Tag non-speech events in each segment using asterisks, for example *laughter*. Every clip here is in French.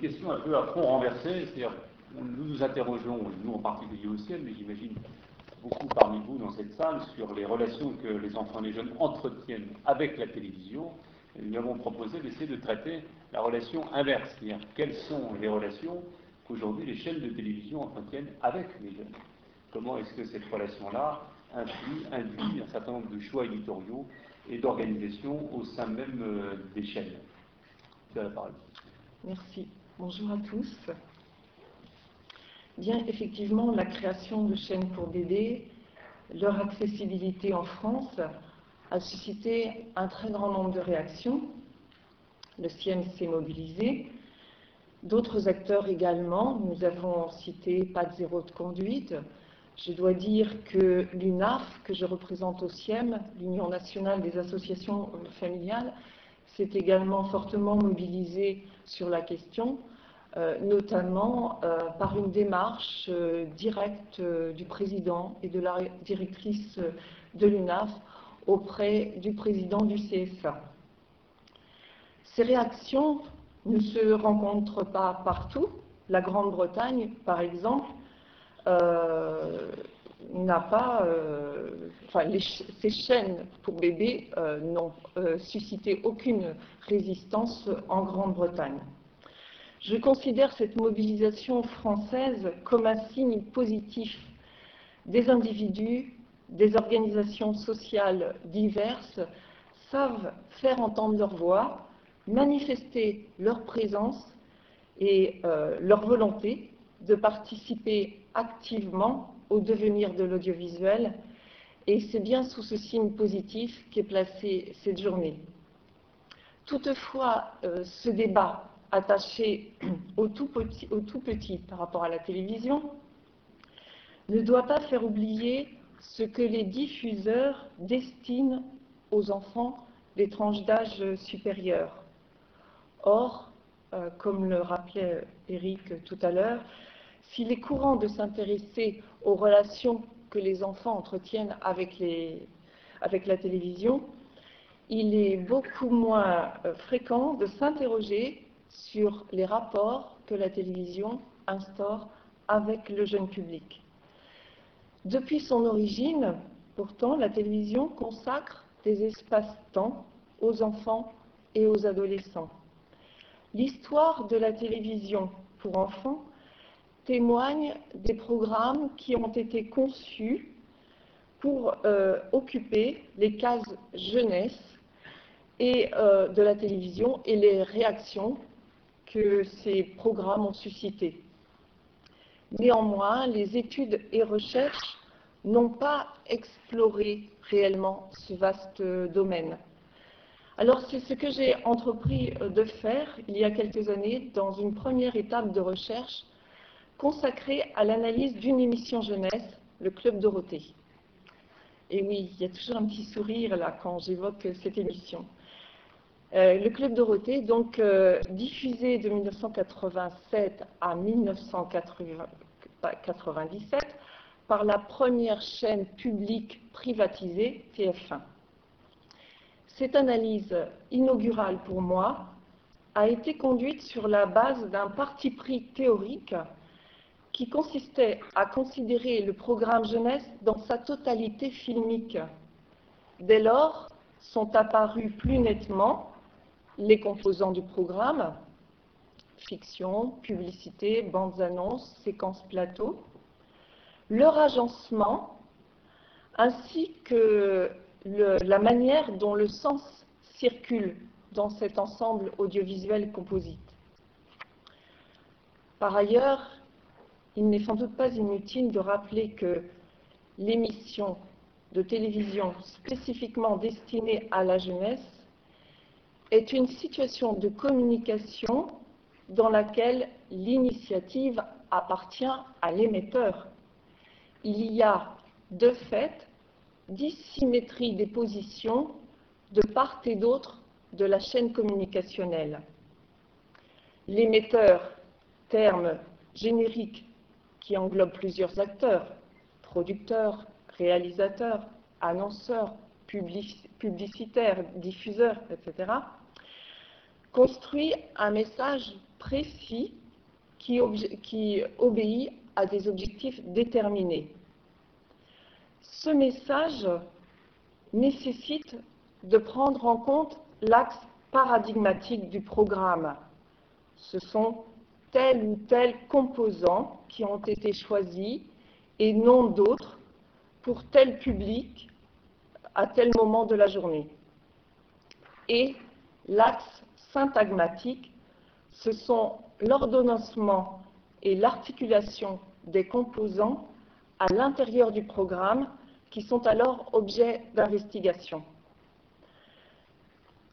question un peu à fond renversé, c'est-à-dire nous nous interrogeons, nous en particulier au ciel, mais j'imagine beaucoup parmi vous dans cette salle, sur les relations que les enfants et les jeunes entretiennent avec la télévision. Nous avons proposé d'essayer de traiter la relation inverse, c'est-à-dire quelles sont les relations qu'aujourd'hui les chaînes de télévision entretiennent avec les jeunes? Comment est-ce que cette relation-là induit un certain nombre de choix éditoriaux et d'organisation au sein même euh, des chaînes? Merci. Bonjour à tous. Bien, effectivement, la création de chaînes pour bébés, leur accessibilité en France a suscité un très grand nombre de réactions. Le CIEM s'est mobilisé. D'autres acteurs également. Nous avons cité Pas de zéro de conduite, je dois dire que l'UNAF, que je représente au CIEM, l'Union nationale des associations familiales, s'est également fortement mobilisée sur la question, notamment euh, par une démarche euh, directe du président et de la directrice de l'UNAF auprès du président du CSA. Ces réactions ne se rencontrent pas partout. La Grande-Bretagne, par exemple, euh, n'a pas, euh, enfin, ces chaînes pour bébés euh, n'ont suscité aucune résistance en Grande-Bretagne. Je considère cette mobilisation française comme un signe positif des individus, des organisations sociales diverses savent faire entendre leur voix, manifester leur présence et leur volonté de participer activement au devenir de l'audiovisuel et c'est bien sous ce signe positif qu'est placée cette journée. Toutefois, euh, ce débat attaché au tout, petit, par rapport à la télévision ne doit pas faire oublier ce que les diffuseurs destinent aux enfants des tranches d'âge supérieures. Or, euh, comme le rappelait Eric tout à l'heure, s'il est courant de s'intéresser aux relations que les enfants entretiennent avec, la télévision, il est beaucoup moins euh, fréquent de s'interroger sur les rapports que la télévision instaure avec le jeune public. Depuis son origine, pourtant, la télévision consacre des espaces-temps aux enfants et aux adolescents. L'histoire de la télévision pour enfants témoigne des programmes qui ont été conçus pour euh, occuper les cases jeunesse et euh, de la télévision et les réactions que ces programmes ont suscitées. Néanmoins, les études et recherches n'ont pas exploré réellement ce vaste domaine. Alors c'est ce que j'ai entrepris de faire il y a quelques années dans une première étape de recherche consacré à l'analyse d'une émission jeunesse, le Club Dorothée. Et oui, il y a toujours un petit sourire là quand j'évoque cette émission. Euh, le Club Dorothée, donc euh, diffusé de 1987 à 1997 par la première chaîne publique privatisée, TF1. Cette analyse inaugurale pour moi a été conduite sur la base d'un parti pris théorique qui consistait à considérer le programme jeunesse dans sa totalité filmique. Dès lors, sont apparus plus nettement les composants du programme, fiction, publicité, bandes annonces, séquences plateau, leur agencement, ainsi que la manière dont le sens circule dans cet ensemble audiovisuel composite. Par ailleurs, il n'est sans doute pas inutile de rappeler que l'émission de télévision spécifiquement destinée à la jeunesse est une situation de communication dans laquelle l'initiative appartient à l'émetteur. Il y a de fait dissymétrie des positions de part et d'autre de la chaîne communicationnelle. L'émetteur, terme générique qui englobe plusieurs acteurs, producteurs, réalisateurs, annonceurs, publicitaires, diffuseurs, etc., construit un message précis qui, obéit à des objectifs déterminés. Ce message nécessite de prendre en compte l'axe paradigmatique du programme. Ce sont tels ou tels composants qui ont été choisis et non d'autres pour tel public à tel moment de la journée. Et l'axe syntagmatique, ce sont l'ordonnancement et l'articulation des composants à l'intérieur du programme qui sont alors objet d'investigation.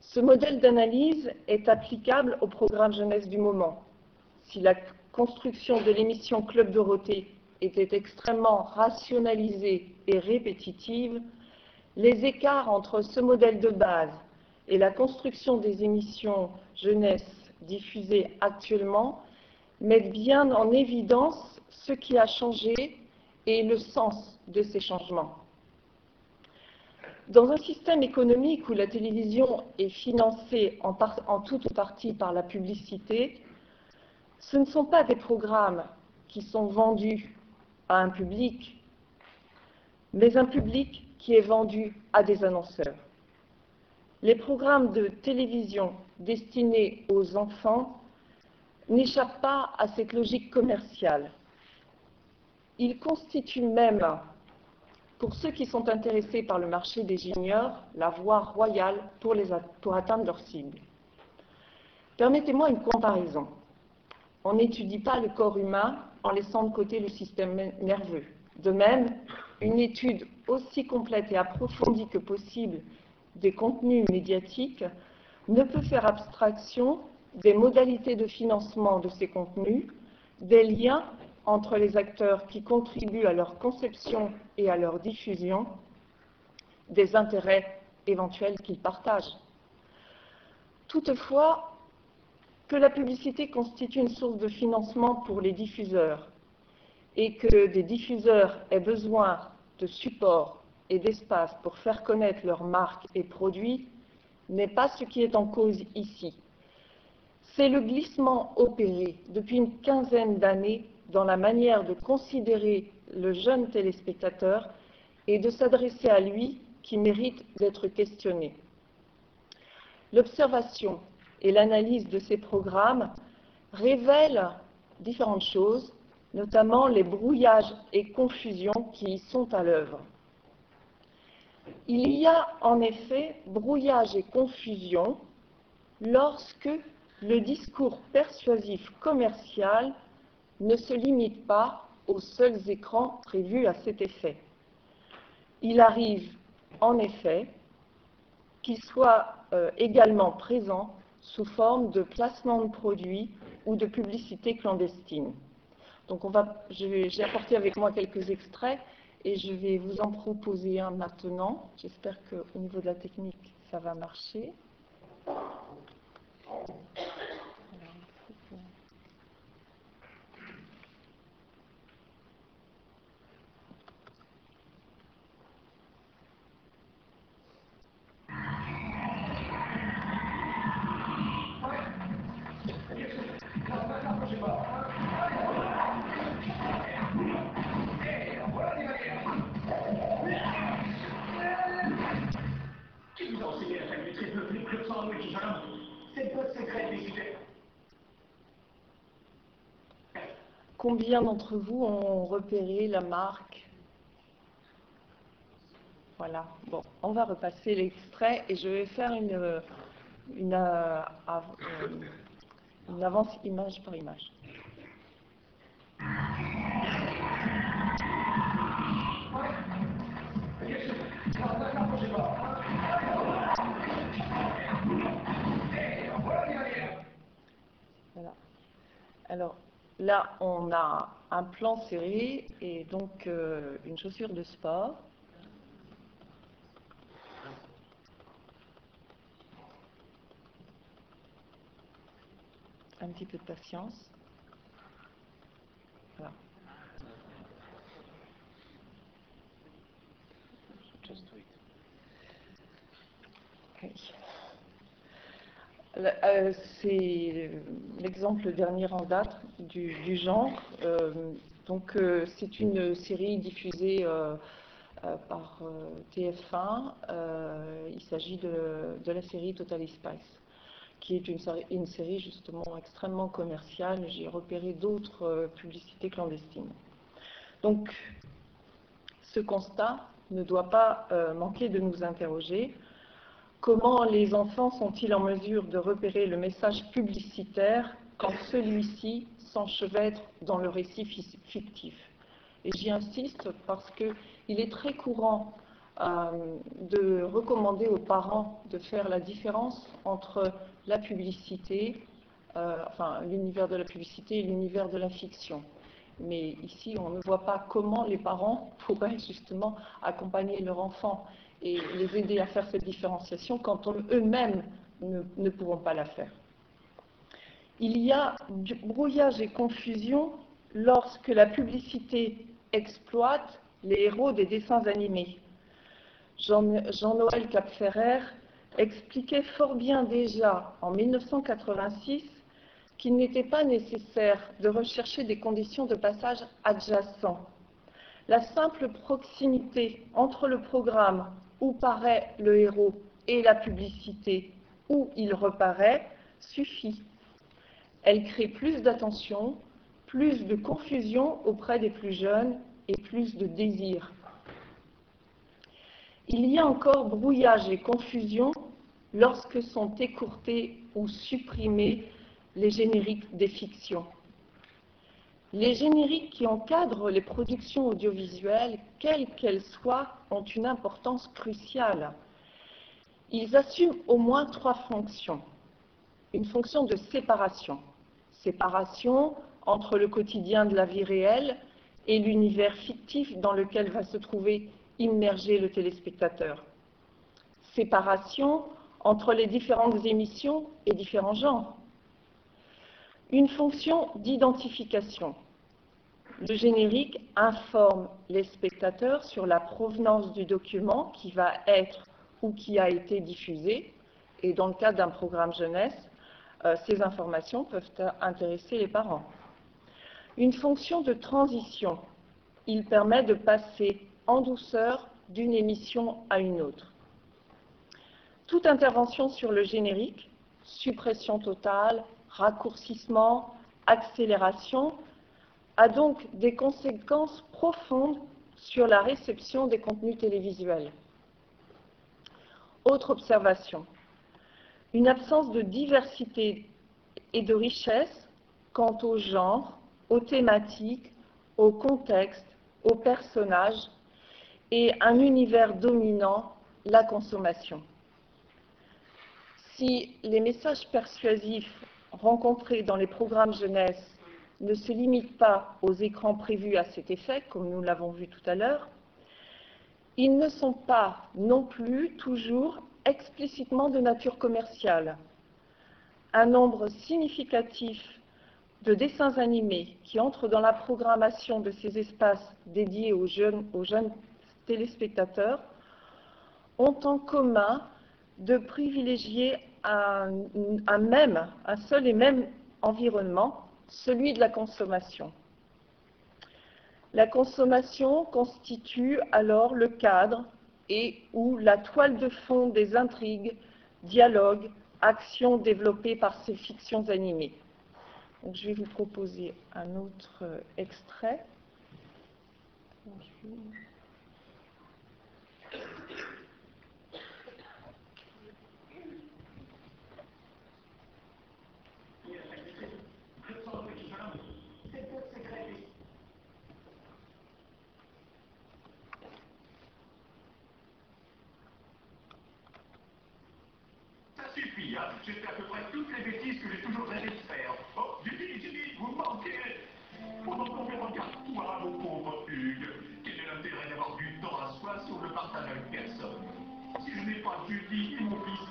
Ce modèle d'analyse est applicable au programme jeunesse du moment. Si la construction de l'émission Club Dorothée était extrêmement rationalisée et répétitive, les écarts entre ce modèle de base et la construction des émissions jeunesse diffusées actuellement mettent bien en évidence ce qui a changé et le sens de ces changements. Dans un système économique où la télévision est financée en, toute ou partie par la publicité, ce ne sont pas des programmes qui sont vendus à un public, mais un public qui est vendu à des annonceurs. Les programmes de télévision destinés aux enfants n'échappent pas à cette logique commerciale. Ils constituent même pour ceux qui sont intéressés par le marché des juniors, la voie royale pour, pour atteindre leur cible. Permettez-moi une comparaison. On n'étudie pas le corps humain en laissant de côté le système nerveux. De même, une étude aussi complète et approfondie que possible des contenus médiatiques ne peut faire abstraction des modalités de financement de ces contenus, des liens entre les acteurs qui contribuent à leur conception et à leur diffusion, des intérêts éventuels qu'ils partagent. Toutefois, que la publicité constitue une source de financement pour les diffuseurs et que des diffuseurs aient besoin de supports et d'espace pour faire connaître leurs marques et produits n'est pas ce qui est en cause ici. C'est le glissement opéré depuis une quinzaine d'années dans la manière de considérer le jeune téléspectateur et de s'adresser à lui qui mérite d'être questionné. L'observation et l'analyse de ces programmes révèlent différentes choses, notamment les brouillages et confusions qui y sont à l'œuvre. Il y a en effet brouillage et confusion lorsque le discours persuasif commercial ne se limite pas aux seuls écrans prévus à cet effet. Il arrive en effet qu'il soit euh, également présent sous forme de placement de produits ou de publicité clandestine. Donc j'ai apporté avec moi quelques extraits et je vais vous en proposer un maintenant. J'espère qu'au niveau de la technique, ça va marcher. Combien d'entre vous ont repéré la marque? Voilà. Bon, on va repasser l'extrait et je vais faire une, une, euh, une avance image par image. Voilà. Alors, Là, on a un plan serré et donc euh, une chaussure de sport. Un petit peu de patience. Voilà. Euh, c'est l'exemple dernier en date du, genre. Euh, donc, euh, c'est une série diffusée par TF1. il s'agit de, la série Totally Spice, qui est une, une série justement extrêmement commerciale. J'ai repéré d'autres publicités clandestines. Donc, ce constat ne doit pas manquer de nous interroger Comment les enfants sont-ils en mesure de repérer le message publicitaire quand celui-ci s'enchevêtre dans le récit fictif? Et j'y insiste parce qu'il est très courant euh, de recommander aux parents de faire la différence entre la publicité, euh, enfin l'univers de la publicité et l'univers de la fiction. Mais ici, on ne voit pas comment les parents pourraient justement accompagner leur enfant et les aider à faire cette différenciation quand eux-mêmes ne, pourront pas la faire. Il y a du brouillage et confusion lorsque la publicité exploite les héros des dessins animés. Jean-Noël Capferrer expliquait fort bien déjà en 1986 qu'il n'était pas nécessaire de rechercher des conditions de passage adjacents. La simple proximité entre le programme où paraît le héros et la publicité où il reparaît suffit. Elle crée plus d'attention, plus de confusion auprès des plus jeunes et plus de désir. Il y a encore brouillage et confusion lorsque sont écourtés ou supprimés les génériques des fictions. Les génériques qui encadrent les productions audiovisuelles, quelles qu'elles soient, ont une importance cruciale. Ils assument au moins trois fonctions. Une fonction de séparation. Séparation entre le quotidien de la vie réelle et l'univers fictif dans lequel va se trouver immergé le téléspectateur. Séparation entre les différentes émissions et différents genres une fonction d'identification. Le générique informe les spectateurs sur la provenance du document qui va être ou qui a été diffusé. Et dans le cas d'un programme jeunesse, euh, ces informations peuvent intéresser les parents. Une fonction de transition. Il permet de passer en douceur d'une émission à une autre. Toute intervention sur le générique, suppression totale, raccourcissement, accélération, a donc des conséquences profondes sur la réception des contenus télévisuels. Autre observation, une absence de diversité et de richesse quant au genre, aux thématiques, au contexte, aux personnages et un univers dominant, la consommation. Si les messages persuasifs rencontrés dans les programmes jeunesse ne se limitent pas aux écrans prévus à cet effet, comme nous l'avons vu tout à l'heure, ils ne sont pas non plus toujours explicitement de nature commerciale. Un nombre significatif de dessins animés qui entrent dans la programmation de ces espaces dédiés aux jeunes, aux jeunes téléspectateurs ont en commun de privilégier un, même, un seul et même environnement, celui de la consommation. La consommation constitue alors le cadre et ou la toile de fond des intrigues, dialogues, actions développées par ces fictions animées. je vais vous proposer un autre extrait. J'ai fait à peu près toutes les bêtises que j'ai toujours rêvé de faire. Oh, Judy, Judy, vous manquez. Pendant qu'on me regarde toi, mon pauvre Hugues, quel est l'intérêt d'avoir du temps à soi si on ne partage avec personne? Si je n'ai pas Judy et mon fiston,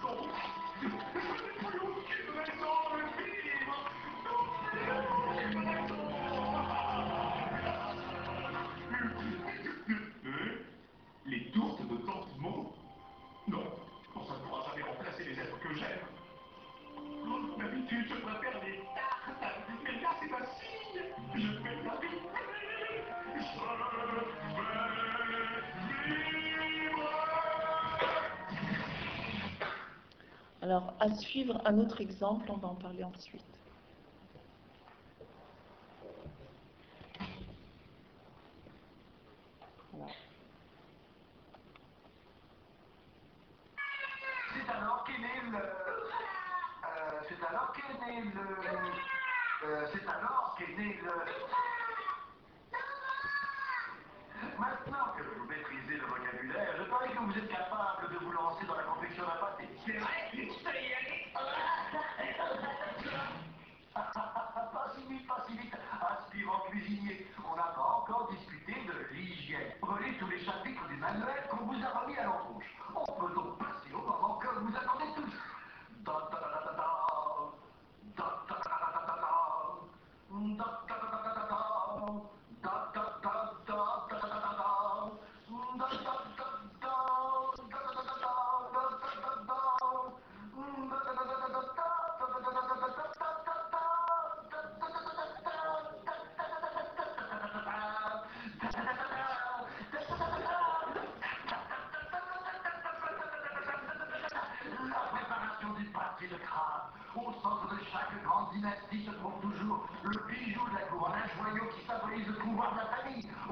suivre un autre exemple, on va en parler ensuite. Voilà. C'est alors qu'est né le... C'est alors qu'est né le... C'est alors qu'est né le...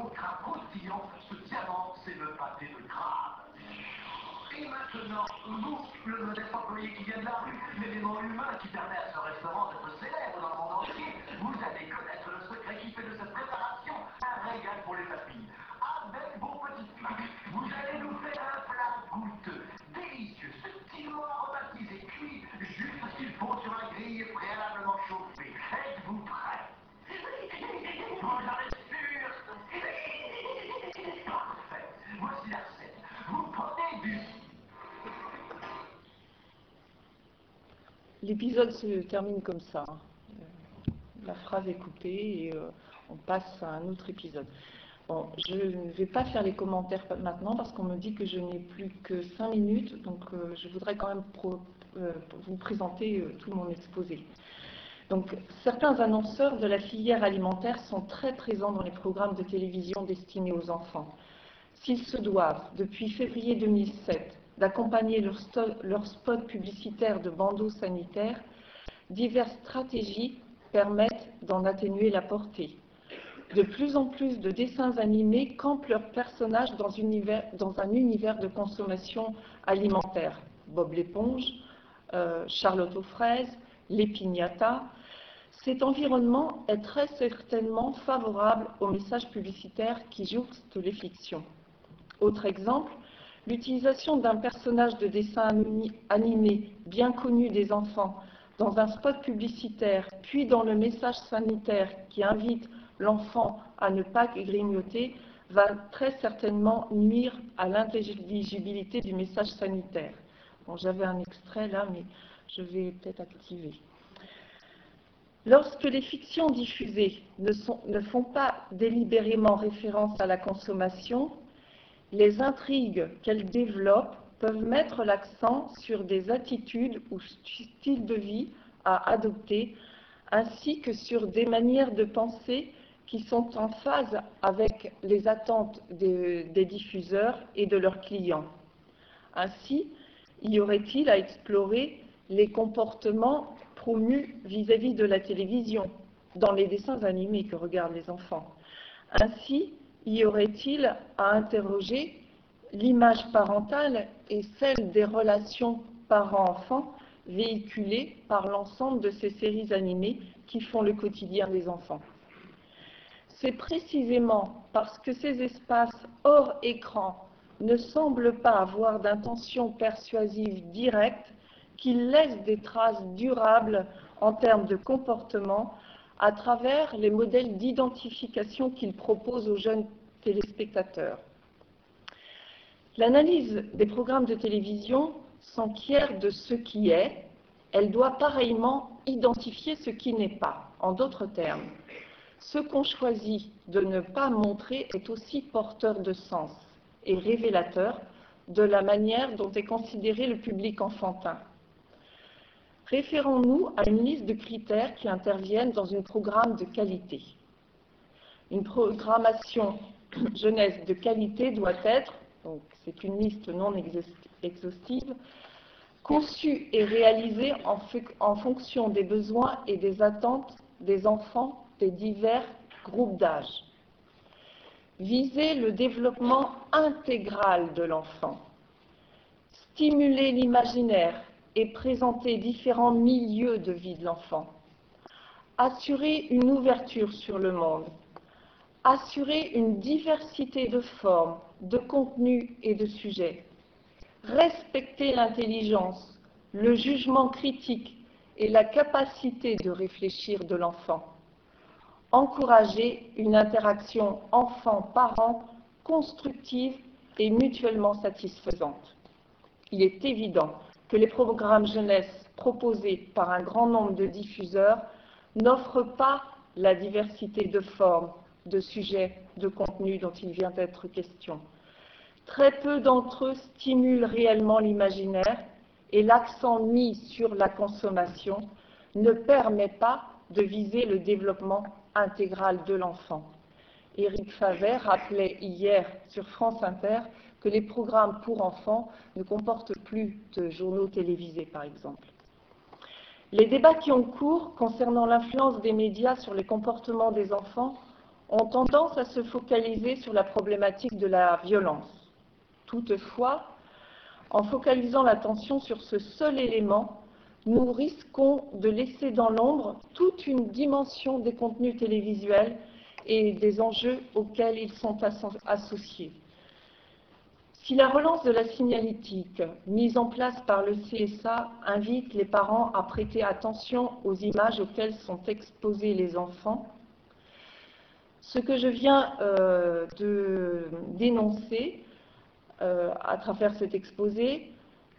crabe croustillant, ce diamant, le pâté de crabe. Et maintenant, vous, le modeste employé qui vient de la rue, l'élément humain qui permet à L'épisode se termine comme ça. Euh, La phrase est coupée et euh, on passe à un autre épisode. Bon, je ne vais pas faire les commentaires maintenant parce qu'on me dit que je n'ai plus que 5 minutes, donc euh, je voudrais quand même vous présenter tout mon exposé. Donc, certains annonceurs de la filière alimentaire sont très présents dans les programmes de télévision destinés aux enfants. S'ils se doivent, depuis février 2007, d'accompagner leur, leur spot publicitaire de bandeaux sanitaires, diverses stratégies permettent d'en atténuer la portée. De plus en plus de dessins animés campent leurs personnages dans, un univers de consommation alimentaire. Bob l'éponge, euh, Charlotte aux fraises, les piñatas. Cet environnement est très certainement favorable aux messages publicitaires qui jouxtent les fictions. Autre exemple, l'utilisation d'un personnage de dessin ani- animé bien connu des enfants dans un spot publicitaire, puis dans le message sanitaire qui invite l'enfant à ne pas grignoter, va très certainement nuire à l'intelligibilité du message sanitaire. Bon, J'avais un extrait là, mais je vais peut-être activer. Lorsque les fictions diffusées ne, ne font pas délibérément référence à la consommation, les intrigues qu'elles développent peuvent mettre l'accent sur des attitudes ou styles de vie à adopter, ainsi que sur des manières de penser qui sont en phase avec les attentes des, diffuseurs et de leurs clients. Ainsi, y aurait-il à explorer les comportements promus vis-à-vis de la télévision, dans les dessins animés que regardent les enfants? Ainsi, y aurait-il à interroger l'image parentale et celle des relations parents-enfants véhiculées par l'ensemble de ces séries animées qui font le quotidien des enfants? C'est précisément parce que ces espaces hors écran ne semblent pas avoir d'intention persuasive directe qu'ils laissent des traces durables en termes de comportement à travers les modèles d'identification qu'ils proposent aux jeunes téléspectateurs. L'analyse des programmes de télévision s'enquiert de ce qui est, elle doit pareillement identifier ce qui n'est pas. En d'autres termes, ce qu'on choisit de ne pas montrer est aussi porteur de sens et révélateur de la manière dont est considéré le public enfantin. Référons-nous à une liste de critères qui interviennent dans un programme de qualité. Une programmation *clears throat* jeunesse de qualité doit être, donc c'est une liste non exhaustive, conçu et réalisé en, en fonction des besoins et des attentes des enfants des divers groupes d'âge. Viser le développement intégral de l'enfant, stimuler l'imaginaire et présenter différents milieux de vie de l'enfant, assurer une ouverture sur le monde, assurer une diversité de formes, de contenus et de sujets, respecter l'intelligence, le jugement critique et la capacité de réfléchir de l'enfant, encourager une interaction enfant-parent constructive et mutuellement satisfaisante. Il est évident que les programmes jeunesse proposés par un grand nombre de diffuseurs n'offrent pas la diversité de formes, de sujets, de contenus dont il vient d'être question. Très peu d'entre eux stimulent réellement l'imaginaire et l'accent mis sur la consommation ne permet pas de viser le développement intégral de l'enfant. Éric Favet rappelait hier sur France Inter que les programmes pour enfants ne comportent plus de journaux télévisés, par exemple. Les débats qui ont cours concernant l'influence des médias sur les comportements des enfants ont tendance à se focaliser sur la problématique de la violence. Toutefois, en focalisant l'attention sur ce seul élément, nous risquons de laisser dans l'ombre toute une dimension des contenus télévisuels et des enjeux auxquels ils sont associés. Si la relance de la signalétique mise en place par le CSA invite les parents à prêter attention aux images auxquelles sont exposés les enfants, ce que je viens euh, de dénoncer euh, à travers cet exposé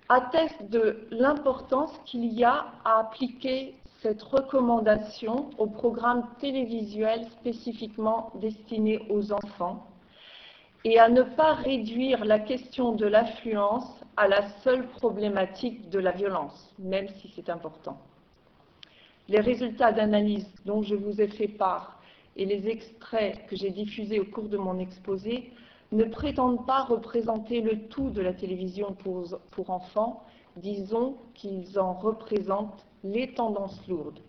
atteste de l'importance qu'il y a à appliquer cette recommandation aux programmes télévisuels spécifiquement destinés aux enfants et à ne pas réduire la question de l'affluence à la seule problématique de la violence, même si c'est important. Les résultats d'analyse dont je vous ai fait part et les extraits que j'ai diffusés au cours de mon exposé ne prétendent pas représenter le tout de la télévision pour, enfants, disons qu'ils en représentent les tendances lourdes.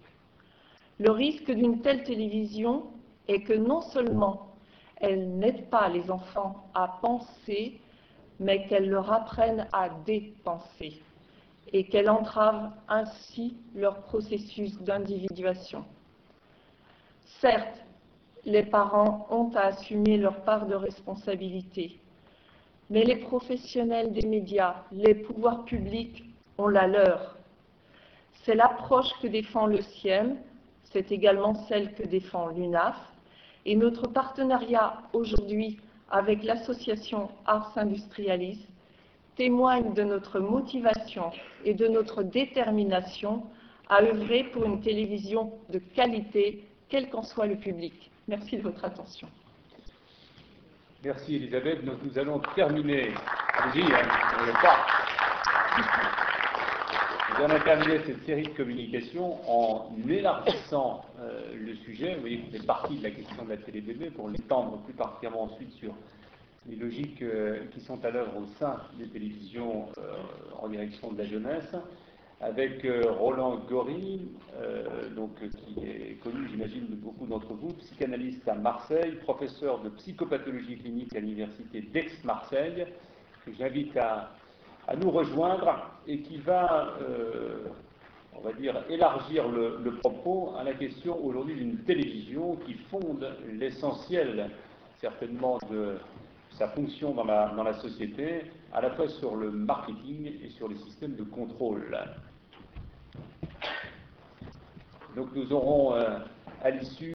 Le risque d'une telle télévision est que non seulement elle n'aide pas les enfants à penser, mais qu'elle leur apprenne à dépenser et qu'elle entrave ainsi leur processus d'individuation. Certes, les parents ont à assumer leur part de responsabilité. Mais les professionnels des médias, les pouvoirs publics ont la leur. C'est l'approche que défend le CIEM, c'est également celle que défend l'UNAF, et notre partenariat aujourd'hui avec l'association Ars Industrialis témoigne de notre motivation et de notre détermination à œuvrer pour une télévision de qualité, quel qu'en soit le public. Merci de votre attention. Merci Elisabeth. Nous allons terminer. Nous allons terminer cette série de communications en élargissant euh, le sujet. Vous voyez que c'est partie de la question de la télé-bébé pour l'étendre plus particulièrement ensuite sur les logiques euh, qui sont à l'œuvre au sein des télévisions euh, en direction de la jeunesse avec Roland Gory, donc, qui est connu, j'imagine, de beaucoup d'entre vous, psychanalyste à Marseille, professeur de psychopathologie clinique à l'université d'Aix-Marseille, que j'invite à, nous rejoindre et qui va, euh, on va dire, élargir le, propos à la question aujourd'hui d'une télévision qui fonde l'essentiel, certainement, de sa fonction dans la, dans la société, à la fois sur le marketing et sur les systèmes de contrôle. Donc nous aurons euh, à l'issue